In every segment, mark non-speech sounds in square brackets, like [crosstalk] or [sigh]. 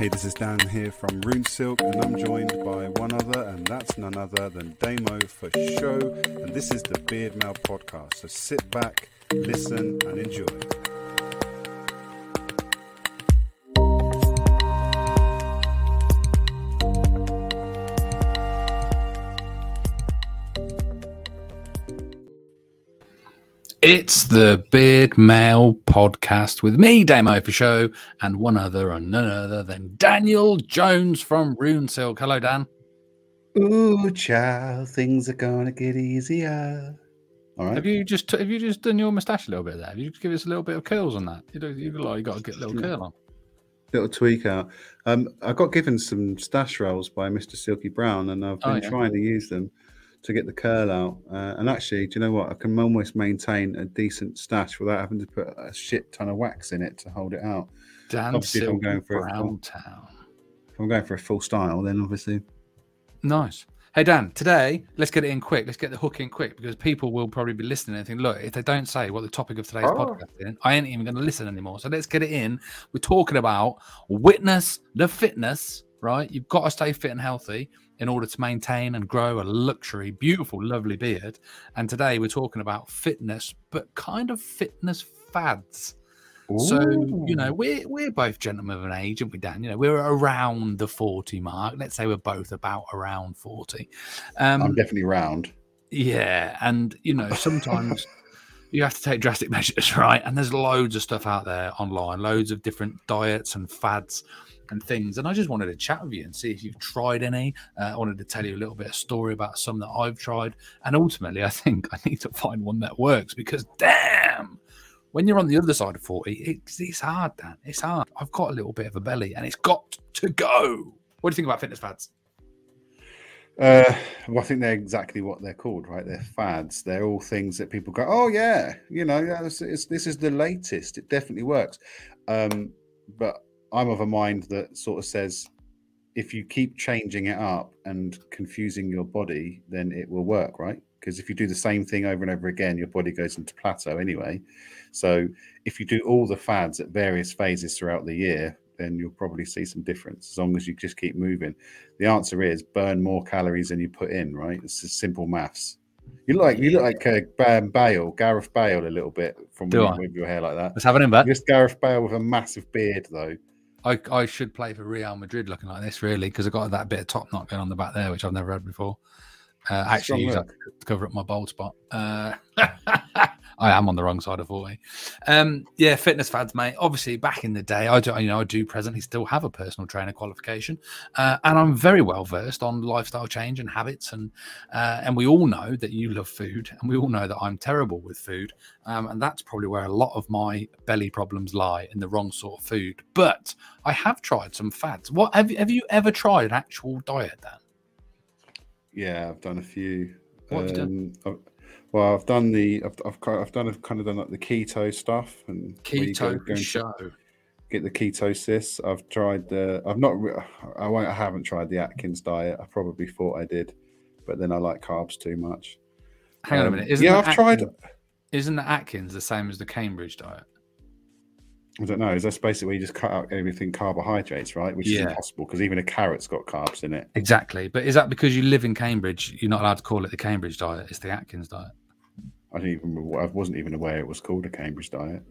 Hey, this is Dan here from Rune Silk, and I'm joined by one other, and that's none other than Damo for show. And this is the Beard Mail podcast. So sit back, listen, and enjoy. It's the Beard Mail podcast with me, Damo for show, and one other and none other than Daniel Jones from Rune Silk. Hello, Dan. Ooh, child, things are gonna get easier. All right. Have you just have you just done your moustache a little bit there? Have you just give us a little bit of curls on that? You know, you like you got to get a little curl on. Little tweak out. Um, I got given some stash rolls by Mr. Silky Brown, and I've Oh, been yeah. trying to use them to get the curl out. Uh, and actually, do you know what? I can almost maintain a decent stash without having to put a shit ton of wax in it to hold it out. Dan Obviously, if I'm going for a Brown full- Town. If I'm going for a full style, then obviously. Nice. Hey Dan, today let's get it in quick. Let's get the hook in quick because people will probably be listening and think, look, if they don't say what the topic of today's Oh. podcast is, I ain't even going to listen anymore. So let's get it in. We're talking about witness the fitness, right? You've got to stay fit and healthy in order to maintain and grow a luxury, beautiful, lovely beard. And today we're talking about fitness, but kind of fitness fads. So you know, we're we're both gentlemen of an age, aren't we, Dan? You know, we're around the forty mark. Let's say we're both about around forty. Um, I'm definitely round. yeah, and you know, sometimes [laughs] you have to take drastic [laughs] measures, right? And there's loads of stuff out there online, loads of different diets and fads and things. And I just wanted to chat with you and see if you've tried any. Uh, I wanted to tell you a little bit of story about some that I've tried, and ultimately, I think I need to find one that works because damn. When you're on the other side of 40, it's, it's hard, Dan. It's hard. I've got a little bit of a belly and it's got to go. What do you think about fitness fads? Uh, well, I think they're exactly what they're called, right? They're fads. They're all things that people go, "Oh yeah, you know, yeah, this, is, this is the latest. It definitely works." Um, but I'm of a mind that sort of says, if you keep changing it up and confusing your body, then it will work, right? Because if you do the same thing over and over again, your body goes into plateau anyway. So if you do all the fads at various phases throughout the year, then you'll probably see some difference as long as you just keep moving. The answer is burn more calories than you put in, right? It's just simple maths. You look like you look like uh, Bam Bale, Gareth Bale, a little bit from Do when I? you move your hair like that. Let's have it in back. Just Gareth Bale with a massive beard, though. I, I should play for Real Madrid looking like this, really, because I've got that bit of top knot going on the back there, which I've never had before. Uh, actually, use that to cover up my bald spot. Uh, [laughs] I am on the wrong side of 40. Um, yeah, fitness fads, mate. Obviously, back in the day, I do, you know, I do presently still have a personal trainer qualification, uh, and I'm very well versed on lifestyle change and habits. And uh, and we all know that you love food, and we all know that I'm terrible with food, um, and that's probably where a lot of my belly problems lie in the wrong sort of food. But I have tried some fads. What have you, have you ever tried an actual diet, Dan? Yeah, I've done a few. What have you done? Um, I've- well, I've done the I've I've, I've done I've kind of done like the keto stuff and where you go- Keto go show. get the ketosis. I've tried the. I've not. I won't. I haven't tried the Atkins diet. I probably thought I did, but then I like carbs too much. Hang on a Um, minute. Isn't yeah, I've tried. Atkins- Isn't the Atkins the same as the Cambridge diet? I don't know. Is that basically where you just cut out everything carbohydrates, right? Which is impossible because even a carrot's got carbs in it. Exactly. But is that because you live in Cambridge? You're not allowed to call it the Cambridge diet. It's the Atkins diet. I didn't even. I wasn't even aware it was called a Cambridge diet.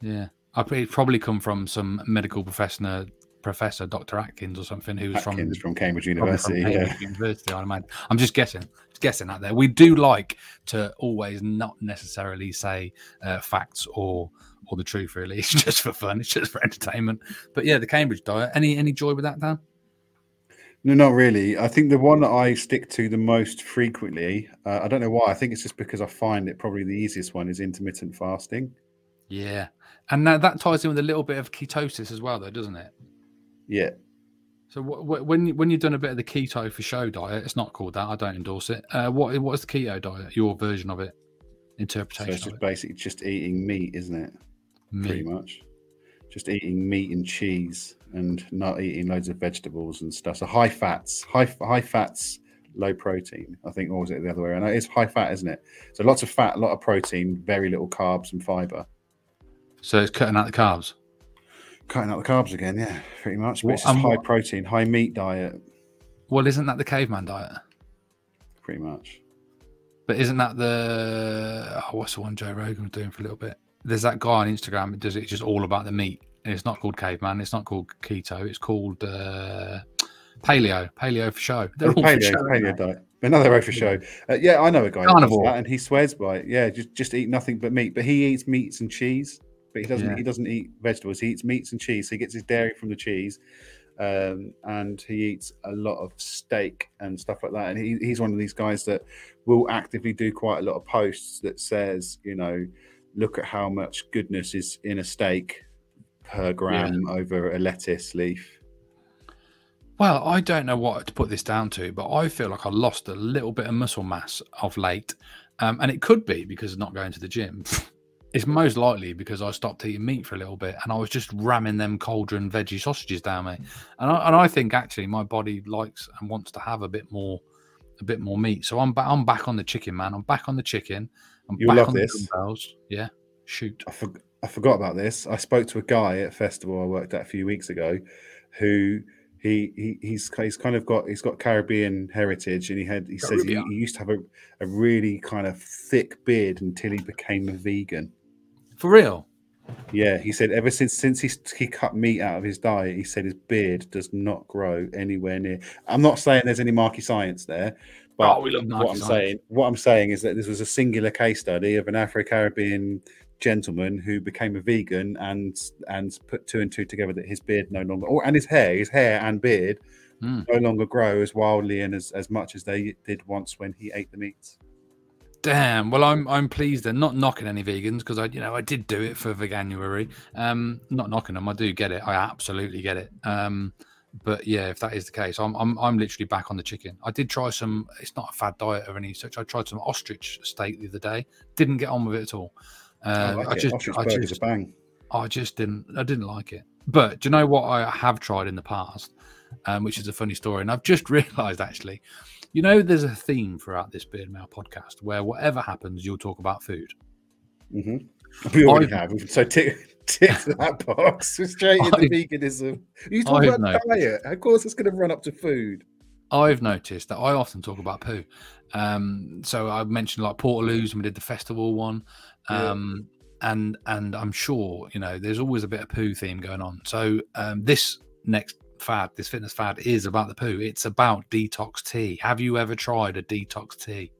Yeah. I probably come from some medical professor, Professor Dr. Atkins or something, who's Atkins from from Cambridge probably from University. Cambridge yeah. University. I imagine. I'm just guessing. Just guessing out there. We do like to always not necessarily say uh, facts or or the truth. Really, [laughs] it's just for fun. It's just for entertainment. But yeah, the Cambridge diet. Any any joy with that, Dan? No, not really. I think the one that I stick to the most frequently. Uh, I don't know why. I think it's just because I find it probably the easiest one is intermittent fasting. Yeah, and that, that ties in with a little bit of ketosis as well, though, doesn't it? Yeah. So wh- wh- when when you've done a bit of the keto for show diet, it's not called that. I don't endorse it. Uh, what what is the keto diet? Your version of it? So Interpretation it's of just basically just eating meat, isn't it? Pretty much. Just eating meat and cheese and not eating loads of vegetables and stuff. So high fats, high high fats, low protein. I think, or was it the other way around? It's high fat, isn't it? So lots of fat, a lot of protein, very little carbs and fiber. So it's cutting out the carbs. Cutting out the carbs again, yeah, pretty much. But it's just high what- protein, high meat diet, Well, isn't that the caveman diet? pretty much. But isn't that the oh, what's the one Joe Rogan was doing for a little bit? There's that guy on Instagram that does it just all about the meat. And it's not called caveman. It's not called keto. It's called uh, paleo. Paleo for show. They're all for paleo, show, paleo diet. Another way for show. Uh, yeah, I know a guy Carnivore. that, and he swears by it. Yeah, just just eat nothing but meat. But he eats meats and cheese. But he doesn't. Yeah. He doesn't eat vegetables. He eats meats and cheese. So he gets his dairy from the cheese, um, and he eats a lot of steak and stuff like that. And he, he's one of these guys that will actively do quite a lot of posts that says, you know, look at how much goodness is in a steak per gram over a lettuce leaf. Well, I don't know what to put this down to, but I feel like I lost a little bit of muscle mass of late. Um, and it could be because of not going to the gym. [laughs] It's most likely because I stopped eating meat for a little bit and I was just ramming them cauldron veggie sausages down me. And I, and I think actually my body likes and wants to have a bit more a bit more meat. So I'm back I'm back on the chicken, man. I'm back on the chicken. I'm You'll love this. dumbbells. Yeah. Shoot. I, for, I forgot about this. I spoke to a guy at a festival I worked at a few weeks ago, who he, he he's he's kind of got he's got Caribbean heritage, and he had he says he, he used to have a, a really kind of thick beard until he became a vegan. For real. Yeah, he said ever since since he he cut meat out of his diet, he said his beard does not grow anywhere near. I'm not saying there's any marky science there, but Oh, we love what I'm saying what I'm saying is that this was a singular case study of an Afro-Caribbean gentleman who became a vegan and and put two and two together that his beard no longer or and his hair, his hair and beard Mm. no longer grow as wildly and as, as much as they did once when he ate the meats. Damn. Well, I'm I'm pleased. They're not knocking any vegans because I, you know, I did do it for Veganuary. Um, not knocking them. I do get it. I absolutely get it. Um, but yeah, if that is the case, I'm I'm I'm literally back on the chicken. I did try some. It's not a fad diet or any such. I tried some ostrich steak the other day. Didn't get on with it at all. I Uh, like I just Ostrich I just bang. I just didn't I didn't like it. But do you know what I have tried in the past, um, which is a funny story, and I've just [laughs] realised actually, you know, there's a theme throughout this Beard Mail podcast where whatever happens, you'll talk about food. hmm We already I've- have. So tick, tick [laughs] that box. We're straight into I've- veganism. You talk I've about noticed. diet. Of course, it's going to run up to food. I've noticed that I often talk about poo. Um, so I mentioned like Portaloos and we did the festival one. Yeah. Um, and and I'm sure you know there's always a bit of poo theme going on. So um, this next fad, this fitness fad, is about the poo. It's about detox tea. Have you ever tried a detox tea?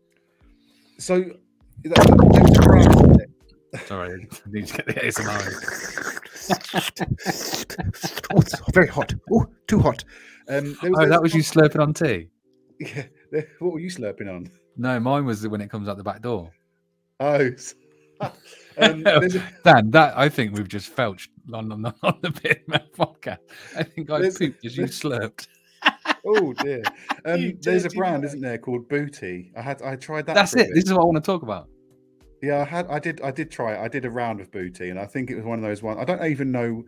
So that, that was a brand, isn't it? Sorry, I need to get the ASMR. [laughs] oh, it's very hot. Oh, too hot. Um, there Oh, that was you [laughs] slurping on tea. Yeah. What were you slurping on? No, mine was when it comes out the back door. Oh. [laughs] um, a- Dan, that I think we've just felched on, on, the, on the Mail podcast. I think I There's- pooped as you slurped. oh dear. Um, there's a brand, isn't there, called Bootea? I had I tried that. That's it. This is what I want to talk about. Yeah, I had, I did, I did try it. I did a round of Bootea, and I think it was one of those ones. I don't even know.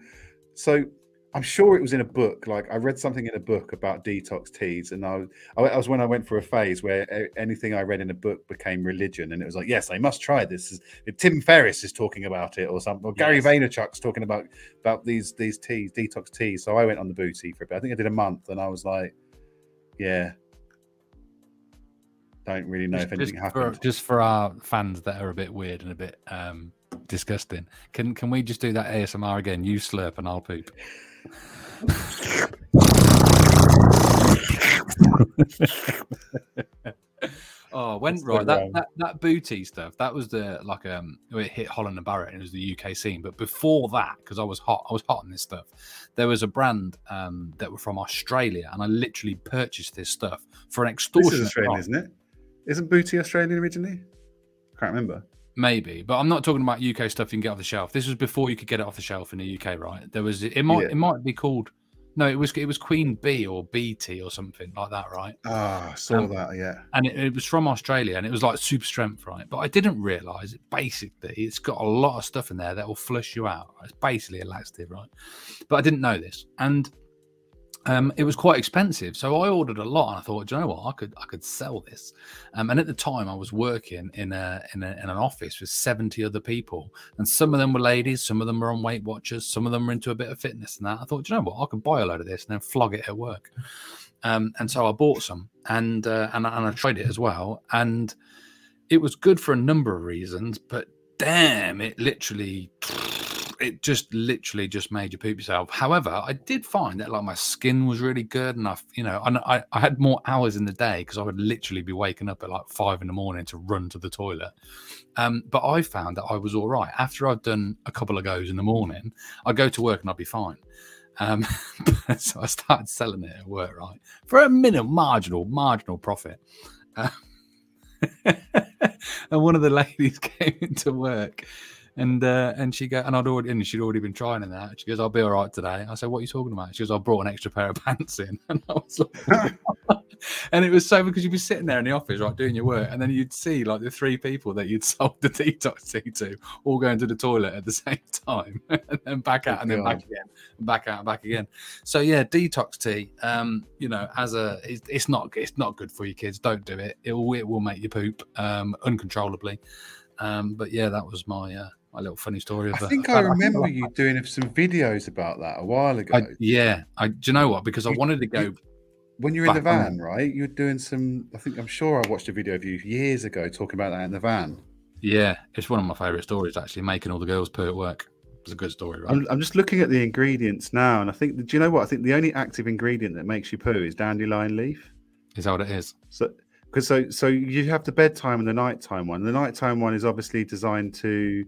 So I'm sure it was in a book. Like I read something in a book about detox teas, and I, was- I was when I went for a phase where anything I read in a book became religion, and it was like, yes, I must try this. Is- Tim Ferriss is talking about it, or something, or Gary Yes. Vaynerchuk's talking about about these these teas, detox teas. So I went on the Bootea for a bit. I think I did a month, and I was like, yeah. Don't really know Just, if anything just for, happened. just for our fans that are a bit weird and a bit um, disgusting, can can we just do that ASMR again? You slurp and I'll poop. [laughs] oh, when That's right that, that that Bootea stuff that was the like um it hit Holland and Barrett and it was the UK scene. But before that, because I was hot, I was hot on this stuff. There was a brand um that were from Australia, and I literally purchased this stuff for an This is Australian, isn't it? Isn't Bootea Australian originally? I can't remember. Maybe, but I'm not talking about UK stuff you can get off the shelf. This was before you could get it off the shelf in the UK, right? There was it might Yeah. it might be called no, it was it was Queen Bee or BT or something like that, right? Ah, I saw Um, that. Yeah. And it, it was from Australia and it was like super strength, right? But I didn't realize it basically it's got a lot of stuff in there that will flush you out. It's basically a laxative, right? But I didn't know this. And um, it was quite expensive. So I ordered a lot, and I thought, you know what, I could I could sell this. Um, and at the time, I was working in a, in a in an office with seventy other people, and some of them were ladies, some of them were on Weight Watchers, some of them were into a bit of fitness and that. I thought, you know what, I could buy a load of this and then flog it at work. Um, and so I bought some, and uh, and and I tried it as well, and it was good for a number of reasons, but damn, it literally it just literally just made you poop yourself. However, I did find that like my skin was really good enough, you know, and I, I had more hours in the day because I would literally be waking up at like five in the morning to run to the toilet. Um, but I found that I was all right after I'd done a couple of goes in the morning. I'd go to work and I'd be fine. Um, [laughs] so I started selling it at work, right, for a minimum marginal marginal profit. Um, [laughs] and one of the [laughs] ladies came into work and uh, and she go and I'd already and she'd already been trying in that. She goes, "I'll be all right today." I said, "What are you talking about?" She goes, "I brought an extra pair of [laughs] pants in," and I was like, [laughs] and it was so because you'd be sitting there in the office, right, doing your work, and then you'd see like the three people that you'd [laughs] sold the detox tea to all going to the toilet at the same time, and then back out, and then back again, and back out, and back again. So yeah, detox tea, um, you know, as a it's, it's not it's not good for your kids. Don't do it. It will it will make you poop um, uncontrollably. Um, but yeah, that was my uh, my little funny story. Of, I think I [laughs] remember you doing some videos about that a while ago. I, yeah, I. Do you know what? Because I wanted to go. You, when you're in the van, on. right? You're doing some. I think I'm sure I watched a video of you years ago talking about that in the van. Yeah, it's one of my favorite stories. Actually, making all the girls poo at work. It's a good story, right? I'm, I'm, just looking at the ingredients now, and I think. Do you know what? I think the only active ingredient that makes you poo is dandelion leaf. Is that what it is? So, because so so you have the bedtime and the nighttime one. The nighttime one is obviously designed to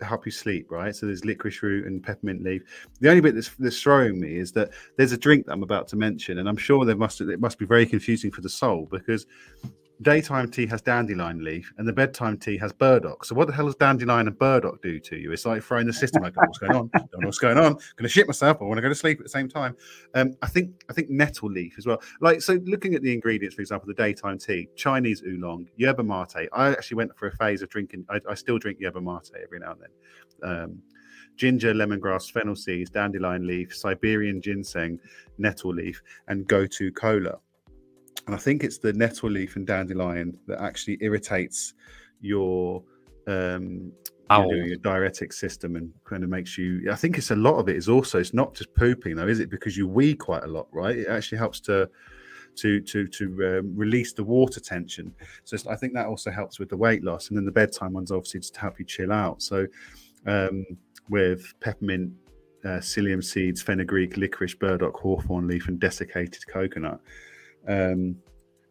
help you sleep, right? So there's licorice root and peppermint leaf. The only bit that's, that's throwing me is that there's a drink that I'm about to mention, and I'm sure there must it must be very confusing for the soul because daytime tea has dandelion leaf and the bedtime tea has burdock. So what the hell does dandelion and burdock do to you? It's like throwing the system like, what's going on? I Don't know what's going on. I'm gonna shit myself. I want to go to sleep at the same time. Um, I think I think nettle leaf as well. Like so, looking at the ingredients, for example, the daytime tea, Chinese oolong, yerba mate. I actually went for a phase of drinking. I, I still drink yerba mate every now and then. Um, ginger, lemongrass, fennel seeds, dandelion leaf, Siberian ginseng, nettle leaf, and gotu kola and I think it's the nettle leaf and dandelion that actually irritates your um you know, your diuretic system and kind of makes you i think it's a lot of it is also it's not just pooping though is it? Because you wee quite a lot right? It actually helps to to to to um, release the water tension. So i think that also helps with the weight loss. And then the bedtime one's obviously just to help you chill out. So um with peppermint uh, psyllium seeds fenugreek licorice burdock hawthorn leaf and desiccated coconut um,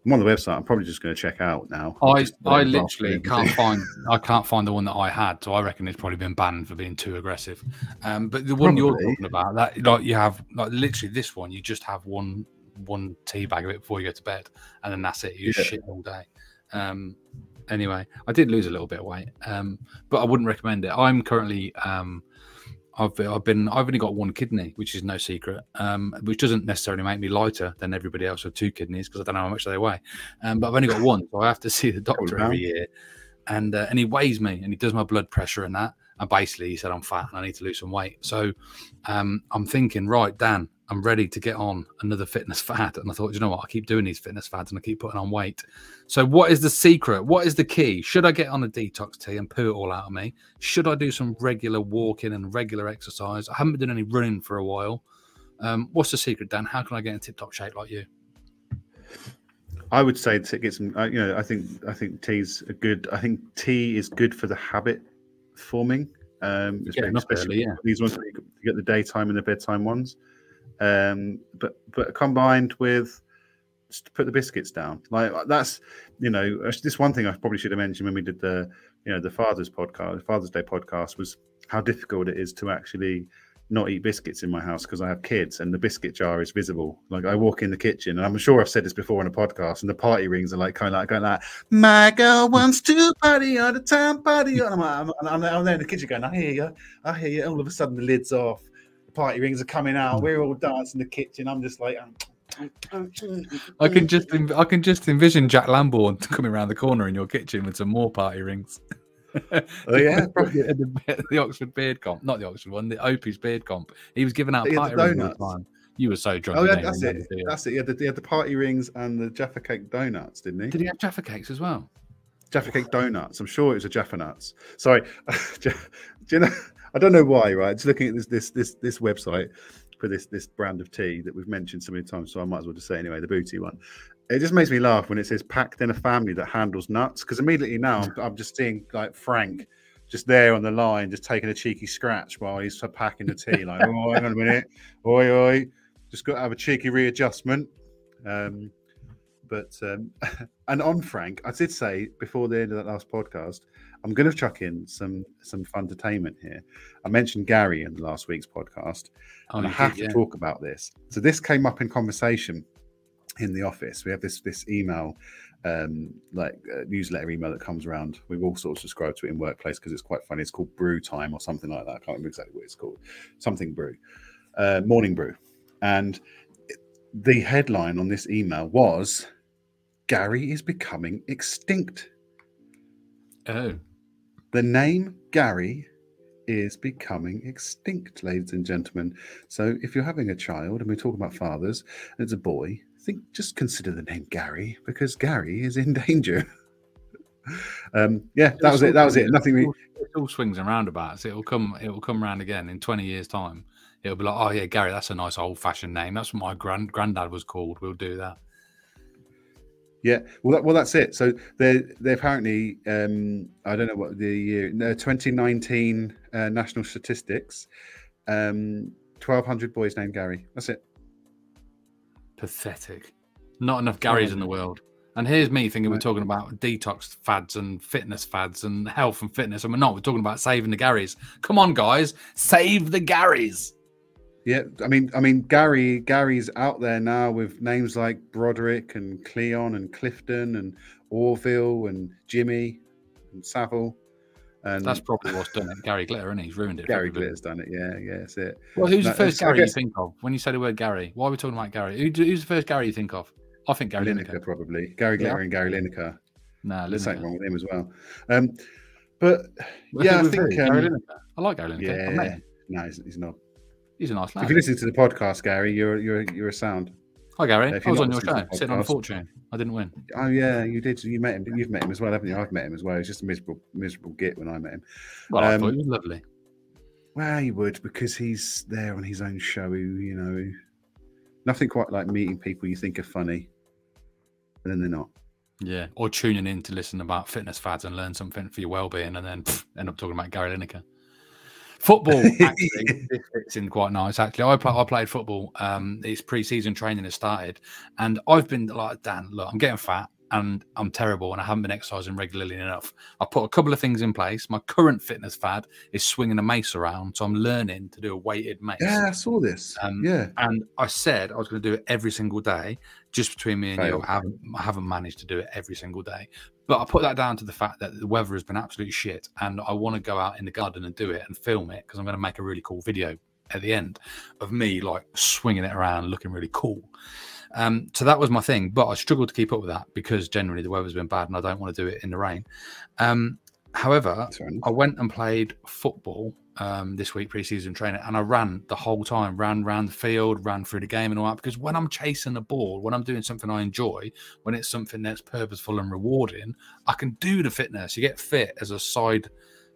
I'm on the website. I'm probably just going to check out now. I I literally can't find I can't find the one that I had, so I reckon it's probably been banned for being too aggressive. Um, but the one probably. you're talking about, that like you have like literally this one, you just have one one tea bag of it before you go to bed, and then that's it. You yeah. shit all day. Um, anyway, I did lose a little bit of weight, um, but I wouldn't recommend it. I'm currently um, I've I've been I've only got one kidney, which is no secret, um, which doesn't necessarily make me lighter than everybody else with two kidneys because I don't know how much they weigh. Um, but I've only got one, so I have to [laughs] see the doctor every year, and uh, and he weighs me and he does my blood pressure and that. And basically, he said I'm fat and I need to lose some weight. So um, I'm thinking, right, Dan, I'm ready to get on another fitness [laughs] fad. And I thought, you know what? I keep doing these fitness fads and I keep putting on weight. So, what is the secret? What is the key? Should I get on a detox tea and poo it all out of me? Should I do some regular walking and regular exercise? I haven't been doing any running for a while. Um, what's the secret, Dan? How can I get in tip top shape like you? I would say to get some. Uh, you know, I think I think tea's a good. I think tea is good for the habit forming. Um, especially early, yeah. these ones you get the daytime and the bedtime ones. Um, but but combined with put the biscuits down, like that's you know this one thing I probably should have mentioned when we did the you know the Father's podcast, Father's Day podcast was how difficult it is to actually not eat biscuits in my house because I have kids and the biscuit jar is visible. Like I walk in the kitchen and I'm sure I've said this before on a podcast and the party rings are like kind of like going like, my girl wants to party all the time, party. And I'm, I'm, I'm, I'm there in the kitchen going, I hear you, I hear you. All of a sudden the lid's off party rings are coming out. Mm. We're all dancing in the kitchen. I'm just like, um, mm-hmm. I can just I can just envision Jack Lamborn [laughs] coming around the corner in your kitchen with some more party rings. [laughs] oh yeah, [laughs] the, the, Oxford Beard Comp, not the Oxford one, the Opie's Beard Comp. He was giving out party rings all the time. You were so drunk. Oh, yeah, that's it. remember, do you? That's it. He had, the, he had the party rings and the Jaffa Cake donuts, didn't he? Did he have Jaffa cakes as well? Jaffa Cake donuts. I'm sure it was a Jaffa nuts. Sorry, do you know? I don't know why. Right, just looking at this this this this website for this this brand of tea that we've mentioned so many times, so I might as well just say anyway, the Bootea one. It just makes me laugh when it says packed in a family that handles nuts, because immediately now I'm, I'm just seeing like Frank just there on the line, just taking a cheeky scratch while he's packing the tea. Like, oh, hang on a minute, oi, oi, just got to have a cheeky readjustment. Um, but um, [laughs] and on Frank, I did say before the end of that last podcast, I'm going to chuck in some some fun entertainment here. I mentioned Gary in last week's podcast, Oh, and I have did, to yeah. talk about this. So this came up in conversation in the office. We have this this email, um, like uh, newsletter email that comes around. We've all sort of subscribed to it in workplace because it's quite funny. It's called Brew Time or something like that. I can't remember exactly what it's called. Something Brew, uh, Morning Brew, and the headline on this email was Gary is becoming extinct. Oh, The name Gary is becoming extinct, ladies and gentlemen. So if you're having a child and we're talking about fathers, and it's a boy, I think just consider the name Gary because Gary is in [laughs] danger. um, yeah, that was it. That was it. Nothing. We, It all swings and roundabouts. It'll come. It will come round again in twenty years' time. It'll be like, oh yeah, Gary, that's a nice old-fashioned name. That's what my grand granddad was called. We'll do that. Yeah, well, that, well, that's it. So they they apparently, um, I don't know what the year, no, 2019 uh, national statistics, um, 1,200 boys named Gary. That's it. Pathetic. Not enough Garys in the world. And here's me thinking we're talking about detox fads and fitness fads and health and fitness, and we're not. We're talking about saving the Garys. Come on, guys, save the Garys. Yeah, I mean, I mean, Gary, Gary's out there now with names like Broderick and Cleon and Clifton and Orville and Jimmy and Saville. And That's probably what's done it. Gary Glitter, and he's ruined it. Gary. Glitter's done it. Yeah, yeah, that's it. Well, who's No, the first Gary guess- you think of when you say the word Gary? Why are we talking about Gary? Who, who's the first Gary you think of? I think Gary Lineker, Lineker. probably. Gary Yeah. Glitter and Gary Lineker. Nah, There's something wrong with him as well. Um, but yeah, I think. Um. I like Gary Lineker. Yeah, no, he's, he's not. He's a nice lad. If you listen to the podcast, Gary, you're you're you're a sound. Hi, Gary. if I was on your show, sitting on a fortune. I didn't win. Oh yeah, you did. You met him. You've met him as well, haven't you? I've met him as well. He's just a miserable, miserable git when I met him. Well, I Um, thought he was lovely. Well, he would because he's there on his own show. You know, nothing quite like meeting people you think are funny, and then they're not. Yeah, or tuning in to listen about fitness fads and learn something for your well-being, and then pff, end up talking about Gary Lineker. Football [laughs] actually fits in quite nice. Actually, I play, I played football. Um, it's pre-season training has started, and I've been like Dan. Look, I'm getting fat, and I'm terrible, and I haven't been exercising regularly enough. I put a couple of things in place. My current fitness fad is swinging a mace around, so I'm learning to do a weighted mace. Yeah, I saw this. Um, yeah, And I said I was going to do it every single day, just between me and you. I haven't, I haven't managed to do it every single day. But I put that down to the fact that the weather has been absolute shit. And I want to go out in the garden and do it and film it because I'm going to make a really cool video at the end of me like swinging it around, looking really cool. Um, so that was my thing. But I struggled to keep up with that because generally the weather's been bad and I don't want to do it in the rain. Um, however, that's fair enough. I went and played football um, this week, preseason training, and I ran the whole time, ran round the field, ran through the game and all that. Because when I'm chasing the ball, when I'm doing something I enjoy, when it's something that's purposeful and rewarding, I can do the fitness. You get fit as a side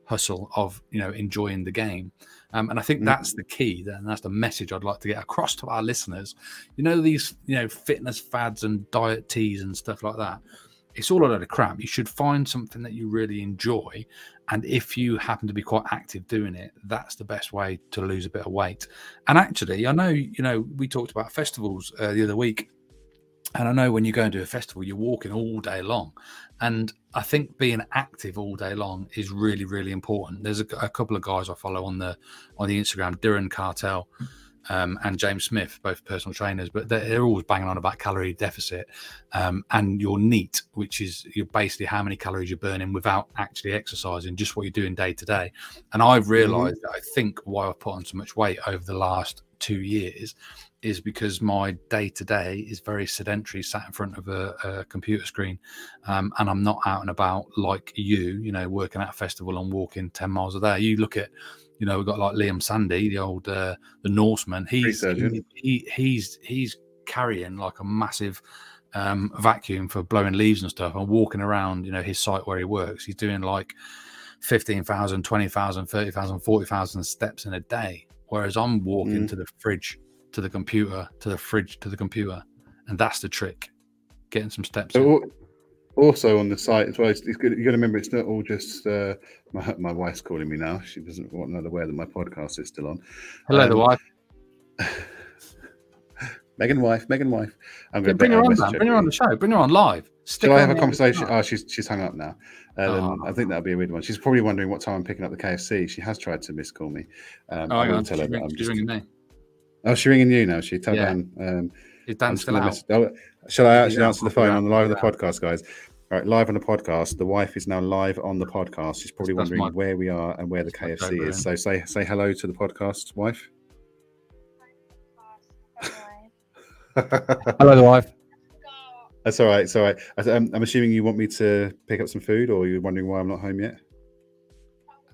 hustle of you know enjoying the game, um, and I think Mm. that's the key. And that's the message I'd like to get across to our listeners. You know these you know fitness fads and diet teas and stuff like that it's all a load of crap. You should find something that you really enjoy. And if you happen to be quite active doing it, that's the best way to lose a bit of weight. And actually, I know, you know, we talked about festivals uh, the other week. And I know when you go and do a festival, you're walking all day long. And I think being active all day long is really, really important. There's a, a couple of guys I follow on the on the Instagram, Duran Cartel um, and James Smith, both personal trainers, but they're, they're always banging on about calorie deficit um, and your NEAT, which is you're basically how many calories you're burning without actually exercising, just what you're doing day to day. And I've realized that I think why I've put on so much weight over the last two years is because my day to day is very sedentary, sat in front of a, a computer screen, um, and I'm not out and about like you, you know, working at a festival and walking ten miles a day. You look at you know, we've got like Liam Sandy, the old uh, the Norseman. He's he, he he's he's carrying like a massive um, vacuum for blowing leaves and stuff and walking around, you know, his site where he works. He's doing like 15,000, 20,000, 30,000, 40,000 steps in a day. Whereas I'm walking Mm. to the fridge, to the computer, to the fridge, to the computer. And that's the trick. Getting some steps. So, also on the site as well, it's, it's good. You got to remember, it's not all just uh, my my wife's calling me now. She doesn't want not aware that my podcast is still on. Hello, the um, wife. [laughs] Megan, wife, Megan, wife. I'm Yeah, going to bring her on. Bring her on the show. Bring her on live. Stick Shall I have a conversation? Oh, she's she's hung up now. Um, Oh. I think that'll be a weird one. She's probably wondering what time I'm picking up the KFC. She has tried to miss call me. Um, Oh, I hang will on. tell She's her ring- I'm just. ringing me. Oh, she's ringing you now. She tell Yeah. Dan. Um, Is Dan still out? mess- oh, shall I actually Yeah, answer the phone be on the out, live on the podcast, guys? All right, live on the podcast. The wife is now live on the podcast. She's probably That's wondering my- where we are and where the KFC favourite, is. So say say hello to the podcast, wife. [laughs] Hello, the wife. [laughs] That's all right. It's all right. I, I'm, um, I'm assuming you want me to pick up some food, or you're wondering why I'm not home yet.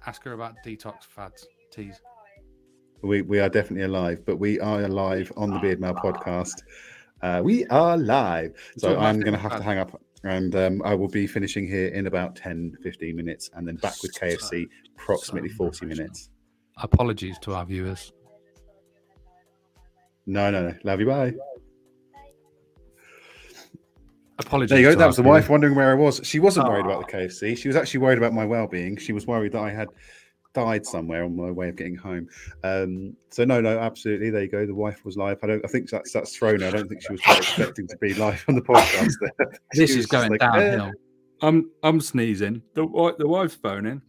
Ask her about detox fads, teas. We we are definitely alive, but we are alive on the Beard Mail podcast. Uh, we are live. So I'm going to have to hang up and um, I will be finishing here in about 10, 15 minutes and then back with KFC approximately 40 minutes. Apologies to our viewers. No, no, no. Love you. Bye. Apologies. There you go. That was the viewers. wife wondering where I was. She wasn't worried about the KFC. She was actually worried about my well being. She was worried that I had died somewhere on my way of getting home. Um, so no, no, absolutely. There you go. The wife was live. I don't. I think that's that's thrown. her. I don't think she was expecting to be live on the podcast. There. [laughs] This is going like, "Eh." downhill. I'm I'm sneezing. The the wife's phoning.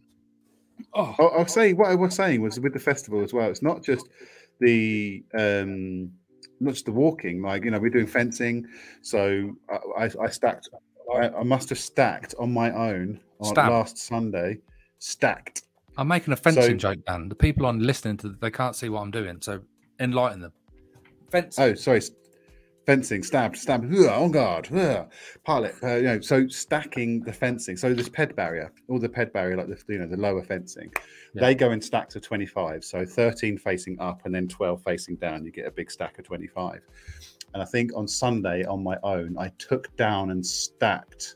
Oh, I'll, I'll say what I was saying was with the festival as well. It's not just the um, not just the walking. Like you know, we're doing fencing. So I, I, I stacked. I, I must have stacked on my own on Stacked. last Sunday. Stacked. I'm making a fencing So- joke, Dan. The people on listening to they can't see what I'm doing, so enlighten them. Fencing. Oh, sorry. Fencing, stabbed, stabbed, on guard, pilot. Uh, you know, so stacking the fencing. So this ped barrier, all the ped barrier, like the you know the lower fencing, Yeah. they go in stacks of twenty five. So thirteen facing up and then twelve facing down. You get a big stack of twenty five. And I think on Sunday on my own, I took down and stacked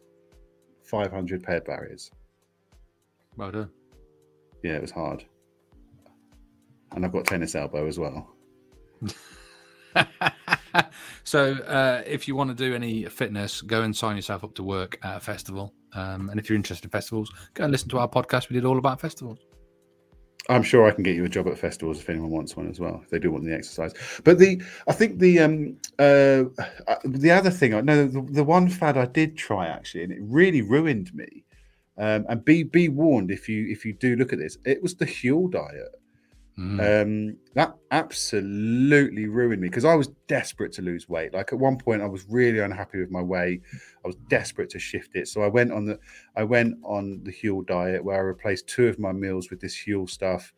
five hundred ped barriers. Well done. Yeah, it was hard. And I've got tennis elbow as well. [laughs] so, uh, if you want to do any fitness, go and sign yourself up to work at a festival. Um, and if you're interested in festivals, go and listen to our podcast. We did all about festivals. I'm sure I can get you a job at festivals if anyone wants one as well. If they do want the exercise, but the I think the um uh uh, the other thing I know the, the one fad I did try actually, and it really ruined me. Um, and be be warned if you if you do look at this, it was the Huel diet. Mm. Um, that absolutely ruined me because I was desperate to lose weight. Like at one point, I was really unhappy with my weight. I was desperate to shift it, so I went on the I went on the Huel diet where I replaced two of my meals with this Huel stuff.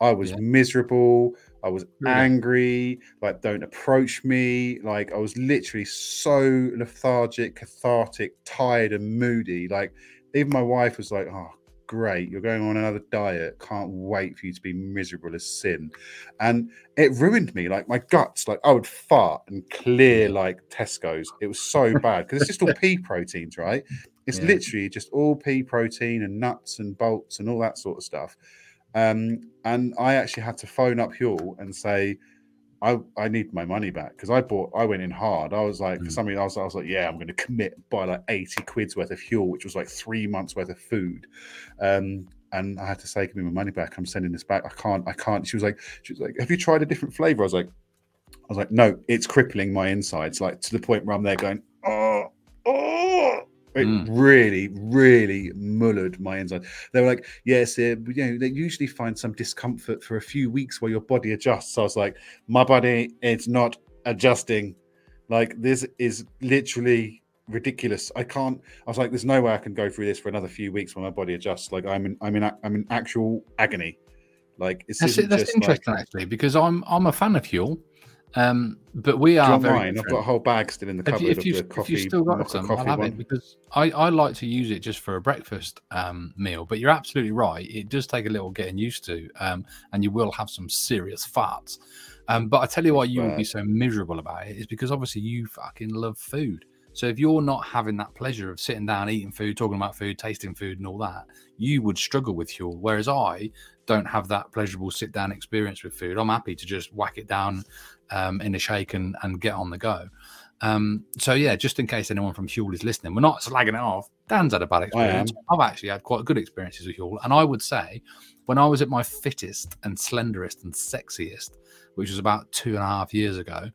I was Yeah. miserable. I was Really? angry. Like, don't approach me. Like, I was literally so lethargic, cathartic, tired, and moody. Like, even my wife was like, "Oh, great, you're going on another diet. Can't wait for you to be miserable as sin." And it ruined me. Like my guts, like I would fart and clear like Tesco's. It was so [laughs] bad because it's just all pea proteins, right? It's Yeah. literally just all pea protein and nuts and bolts and all that sort of stuff. Um, and I actually had to phone up Huel and say, I, I need my money back because I bought I went in hard. I was like for Mm. something I was, I was like, yeah, I'm going to commit buy like 80 quid's worth of fuel, which was like three months worth of food. Um, and I had to say, give me my money back. I'm sending this back. I can't, I can't. She was like, she was like, have you tried a different flavor? I was like, I was like, no, it's crippling my insides, like to the point where I'm there going, oh, oh. It Mm. really, really mullered my insides. They were like, yes, you know, they usually find some discomfort for a few weeks while your body adjusts. So I was like, my body, it's not adjusting. Like this is literally ridiculous. I can't. I was like, there's no way I can go through this for another few weeks when my body adjusts. Like I'm in, I'm in, I'm in actual agony. Like it's That's, isn't that's just interesting like, actually because I'm I'm a fan of Huel, Um, but we you are very. mine? I've got a whole bag still in the If cupboard you, if, of you, if coffee. you've still got some, I'll have one. it because I, I like to use it just for a breakfast um, meal. But you're absolutely right; it does take a little getting used to, um, and you will have some serious farts. Um, but I tell you why you would be so miserable about it is because obviously you fucking love food. So if you're not having that pleasure of sitting down, eating food, talking about food, tasting food, and all that, you would struggle with fuel. Whereas I don't have that pleasurable sit down experience with food. I'm happy to just whack it down um, in a shake and, and get on the go. Um, so yeah, just in case anyone from Huel is listening, we're not slagging it off. Dan's had a bad experience. I've actually had quite good experiences with Huel, and I would say when I was at my fittest and slenderest and sexiest, which was about two and a half years ago,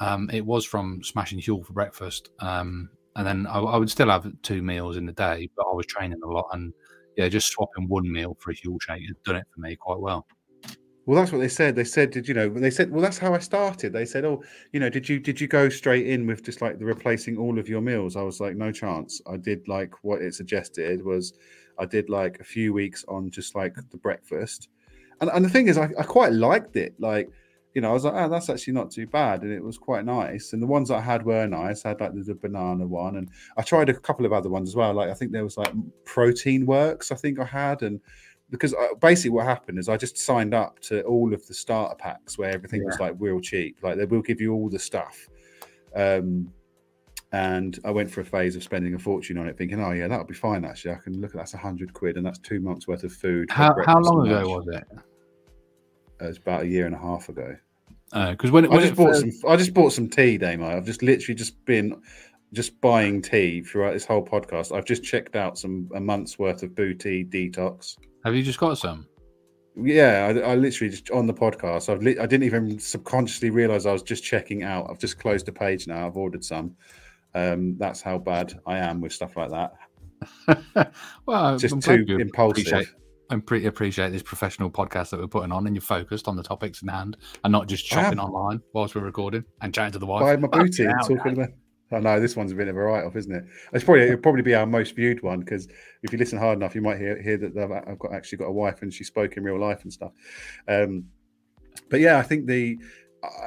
um, it was from smashing Huel for breakfast. Um, and then I, I would still have two meals in the day, but I was training a lot, and yeah, just swapping one meal for a Huel shake has done it for me quite well. Well, that's what they said. They said, "Did you know?" They said, "Well, that's how I started." They said, "Oh, you know, did you did you go straight in with just like the replacing all of your meals?" I was like, "No chance." I did like what it suggested was, I did like a few weeks on just like the breakfast, and and the thing is, I, I quite liked it. Like, you know, I was like, "Oh, that's actually not too bad," and it was quite nice. And the ones I had were nice. I had like the, the banana one, and I tried a couple of other ones as well. Like I think there was like Protein Works. I think I had and because I, basically what happened is I just signed up to all of the starter packs where everything was like real cheap. Like they will give you all the stuff. Um, and I went for a phase of spending a fortune on it, thinking, "Oh yeah, that'll be fine. Actually, I can look at that's a hundred quid, and that's two months worth of food." How, how long ago lunch. was it? Uh, It was about a year and a half ago. Because when, it- I just bought first- some. I just bought some tea, Damo. I've just literally just been just buying tea throughout this whole podcast. I've just checked out some a month's worth of Bootea detox. Have you just got some? Yeah, I, I literally just on the podcast. I've li- I didn't even subconsciously realize I was just checking out. I've just closed the page now. I've ordered some. Um, that's how bad I am with stuff like that. [laughs] well, Just I'm too impulsive. Appreciate, I pretty appreciate this professional podcast that we're putting on, and you're focused on the topics in hand, and not just shopping online whilst we're recording and chatting to the wife. Buy my booty and hell, talking about. I know this one's a bit of a write-off, isn't it? It's probably it'll probably be our most viewed one because if you listen hard enough, you might hear hear that I've, I've got actually got a wife and she spoke in real life and stuff. Um, but yeah, I think the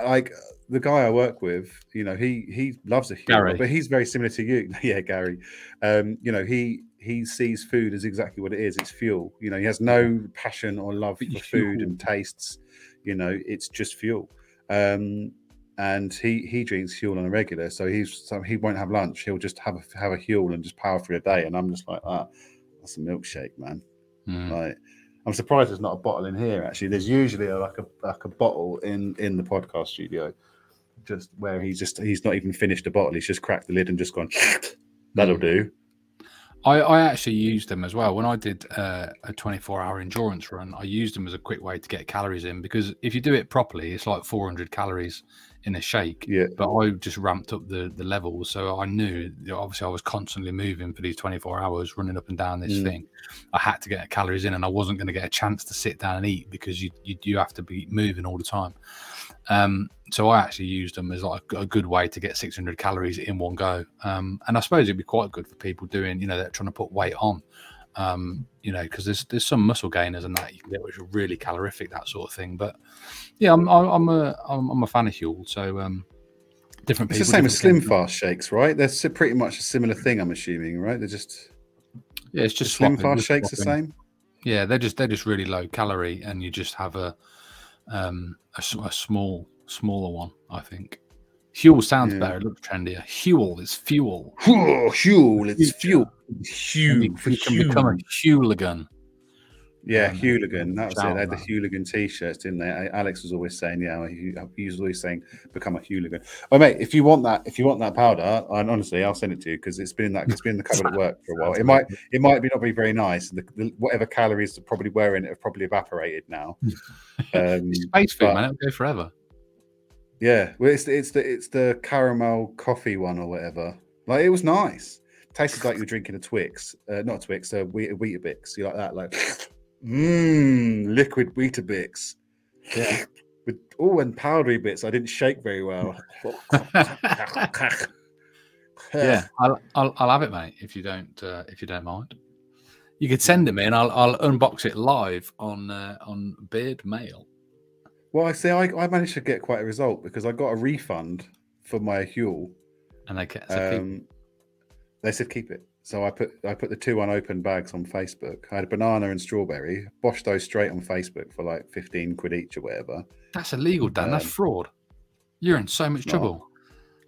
like the guy I work with, you know, he he loves a humor, Gary. but he's very similar to you. [laughs] yeah, Gary. Um, you know, he he sees food as exactly what it is. It's fuel. You know, he has no passion or love for food and tastes. You know, it's just fuel. Um, and he he drinks Huel on a regular, so he's so he won't have lunch. He'll just have a have a Huel and just power through a day. And I'm just like, ah, that's a milkshake, man. Mm. Like, I'm surprised there's not a bottle in here. Actually, there's usually a, like a like a bottle in in the podcast studio, just where he's just he's not even finished a bottle. He's just cracked the lid and just gone. [laughs] That'll Mm. do. I, I actually used them as well when I did uh, a 24 hour endurance run. I used them as a quick way to get calories in because if you do it properly, it's like 400 calories in a shake. Yeah. But I just ramped up the the levels, so I knew obviously I was constantly moving for these 24 hours, running up and down this Mm. thing. I had to get calories in, and I wasn't going to get a chance to sit down and eat because you you, you have to be moving all the time. Um, so I actually used them as like a good way to get 600 calories in one go. Um, and I suppose it'd be quite good for people doing, you know, they're trying to put weight on. Um, you know, because there's there's some muscle gainers and that you can get which are really calorific, that sort of thing. But yeah, I'm I'm a I'm, I'm a fan of Huel. So um, different It's the same as Slim. Fast shakes, right? They're pretty much a similar thing. I'm assuming, right? They're just Yeah, it's just Slim Fast shakes the same. Yeah, they're just they're just really low calorie, and you just have a um a small smaller one. I think Huel sounds Yeah. better. It looks trendier. Huel is fuel. [laughs] Huel, it's fuel. And Huel you, for you can become a Huel. hooligan. Yeah, um, hooligan. That was it. They had the out. hooligan t-shirts, didn't they? I- Alex was always saying, "Yeah, he, he was always saying, become a hooligan." Oh, mate, if you want that, if you want that powder, and honestly, I'll send it to you because it's been in that it's been in the cupboard at work for a while. It might it might be not be very nice. The, the, whatever calories that probably were in it have probably evaporated now. [laughs] Um, It's space food, but- man. It'll go forever. Yeah, well, it's the, it's the it's the caramel coffee one or whatever. Like it was nice. Tasted like you were drinking a Twix, uh, not a Twix, a Wheat, a Weetabix. You like that, like mmm, liquid Weetabix. Yeah. With oh, and powdery bits. I didn't shake very well. [laughs] yeah, I'll, I'll I'll have it, mate. If you don't uh, if you don't mind, you could send it me, and I'll I'll unbox it live on uh, on Beard Mail. Well, I see. I, I managed to get quite a result because I got a refund for my Huel. And they kept so keep- Um, they said keep it. So I put I put the two unopened bags on Facebook. I had a banana and strawberry. Boshed those straight on Facebook for like fifteen quid each or whatever. that's illegal, Dan. That's Um, fraud. You're in so much trouble.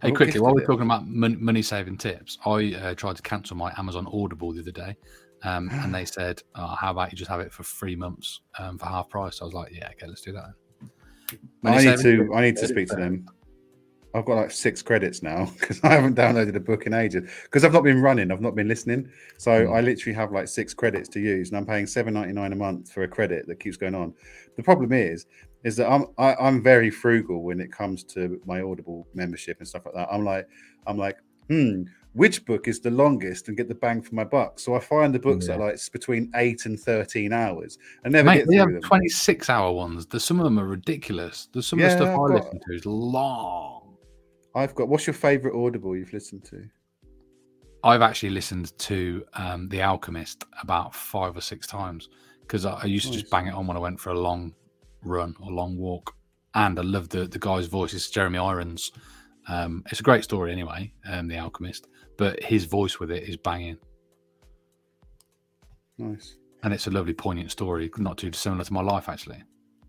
Hey, quickly, while we're it. talking about money saving tips, I uh, tried to cancel my Amazon Audible the other day, um, and they [sighs] said, oh, "How about you just have it for three months um, for half price?" I was like, "Yeah, okay, let's do that." Then." I need to I need to speak to them. I've got like six credits now [laughs] because I haven't downloaded a book in ages because I've not been running. I've not been listening. So Mm. I literally have like six credits to use, and I'm paying seven ninety nine a month for a credit that keeps going on. The problem is, is that I'm I, I'm very frugal when it comes to my Audible membership and stuff like that. I'm like I'm like, hmm, which book is the longest and get the bang for my buck? So I find the books that are like between eight and thirteen hours. I never Mate, get they through have them. 26 hour ones. There's some of them are ridiculous. There's some of the Yeah, stuff I've I got- listen to is long. I've got. What's your favorite Audible you've listened to? I've actually listened to um, The Alchemist about five or six times because I, I used to just bang it on when I went for a long run or long walk. And I love the the guy's voice. It's Jeremy Irons. Um, it's a great story anyway, um, The Alchemist, but his voice with it is banging. Nice. And it's a lovely, poignant story, not too dissimilar to my life, actually.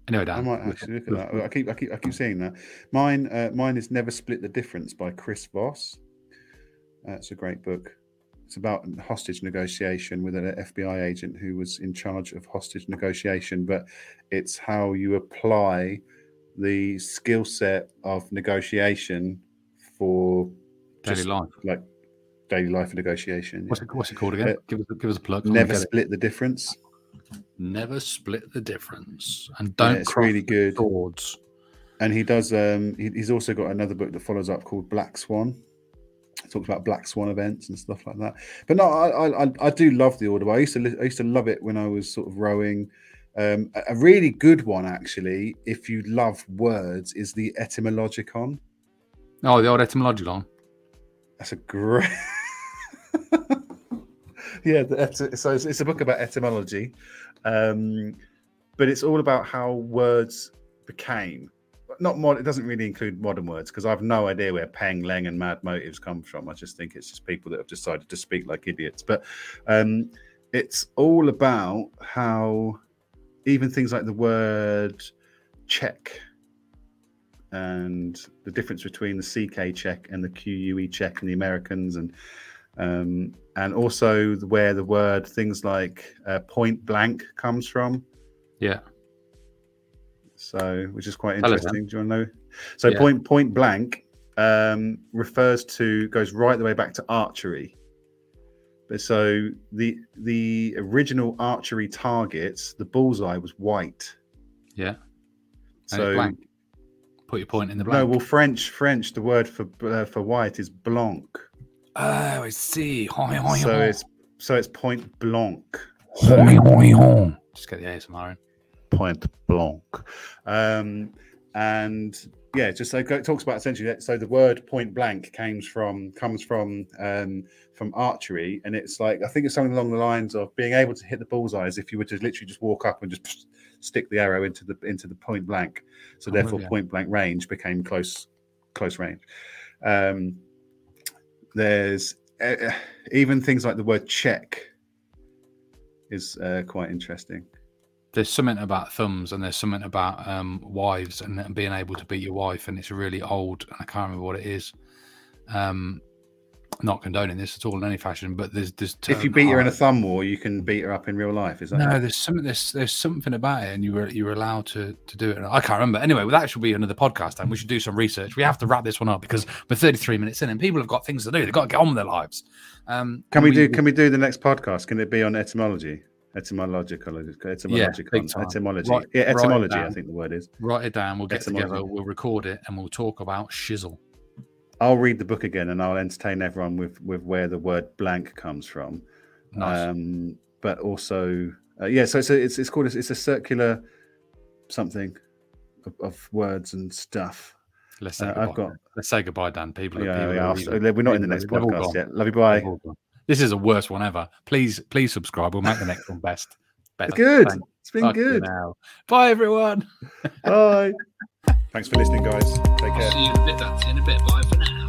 Anyway, Dan. I might actually look at that. I keep, I keep, I keep seeing that. Mine, uh, mine is "Never Split the Difference" by Chris Voss. That's a great book. It's about hostage negotiation with an FBI agent who was in charge of hostage negotiation, but it's how you apply the skill set of negotiation for Daily just life. like daily life of negotiation. What's it, what's it called again? Uh, give, us, give us a plug. I Never get it. split the difference. Never split the difference. And don't it's really good. swords. and he does um he, he's also got another book that follows up called black swan it talks about black swan events and stuff like that but no i i, I- I do love the audible i used to li- i used to love it when i was sort of rowing um a, a really good one actually if you love words is the etymologicon Oh, the old etymologicon. That's a great [laughs] yeah so it's, it's a book about etymology um but it's all about how words became. Not mod it doesn't really include modern words because i've no idea where peng leng and mad motives come from. I just think it's just people that have decided to speak like idiots. But um it's all about how even things like the word check and the difference between the ck check and the que check in the americans and um, and also where the word things like uh, point blank comes from Yeah. so which is quite interesting. Do you want to know? So Yeah. point point blank um, refers to goes right the way back to archery. But so the the original archery targets, the bullseye was white. Yeah. And So blank. Put your point in the blank. no, well French French the word for uh, for white is blanc. oh, I see. Hoi, hoi, So hoi. it's so it's point blanc. Hoi, hoi, hoi. Just get the ASMR in. Point Blanc. Um, and yeah, just so it talks about essentially that. So the word point blank comes from comes from um, from archery, and it's like I think it's something along the lines of being able to hit the bullseye as if you were to literally just walk up and just stick the arrow into the into the point blank. So Oh, therefore, yeah. point blank range became close close range. Um, there's uh, even things like the word check is uh, quite interesting. There's something about thumbs and there's something about um, wives and and being able to beat your wife, and it's really old, and I can't remember what it is. Um, not condoning this at all in any fashion, but there's there's if you beat her in a thumb war, you can beat her up in real life. Is that No, it? there's something there's there's something about it, and you were you were allowed to to do it. I can't remember. Anyway, well, that should be another podcast, and we should do some research. We have to wrap this one up because we're 33 minutes in, and people have got things to do. They've got to get on with their lives. Um, Can we, and do? Can we do the next podcast? Can it be on etymology? Etymological, etymological, time. etymology. Write- yeah, etymology. I think the word is. write it down? We'll get Etymology. together. We'll record it, and we'll talk about shizzle. I'll read the book again, and I'll entertain everyone with with where the word blank comes from. Nice. Um, but also, uh, yeah. So it's a, it's it's called a, it's a circular something of, of words and stuff. Let's say uh, goodbye. I've got- Let's say goodbye, Dan. People. are- Yeah, people we are. We're not in the next are- they've all podcast yet. Love you. Bye. They've all gone. This is the worst one ever. Please, please subscribe. We'll make the next one best. Better. Good. Thank- It's been Fucking good. hell. Bye, everyone. Bye. Thanks for listening, guys. Take I'll care. see you in a bit. That's in a bit. Bye for now.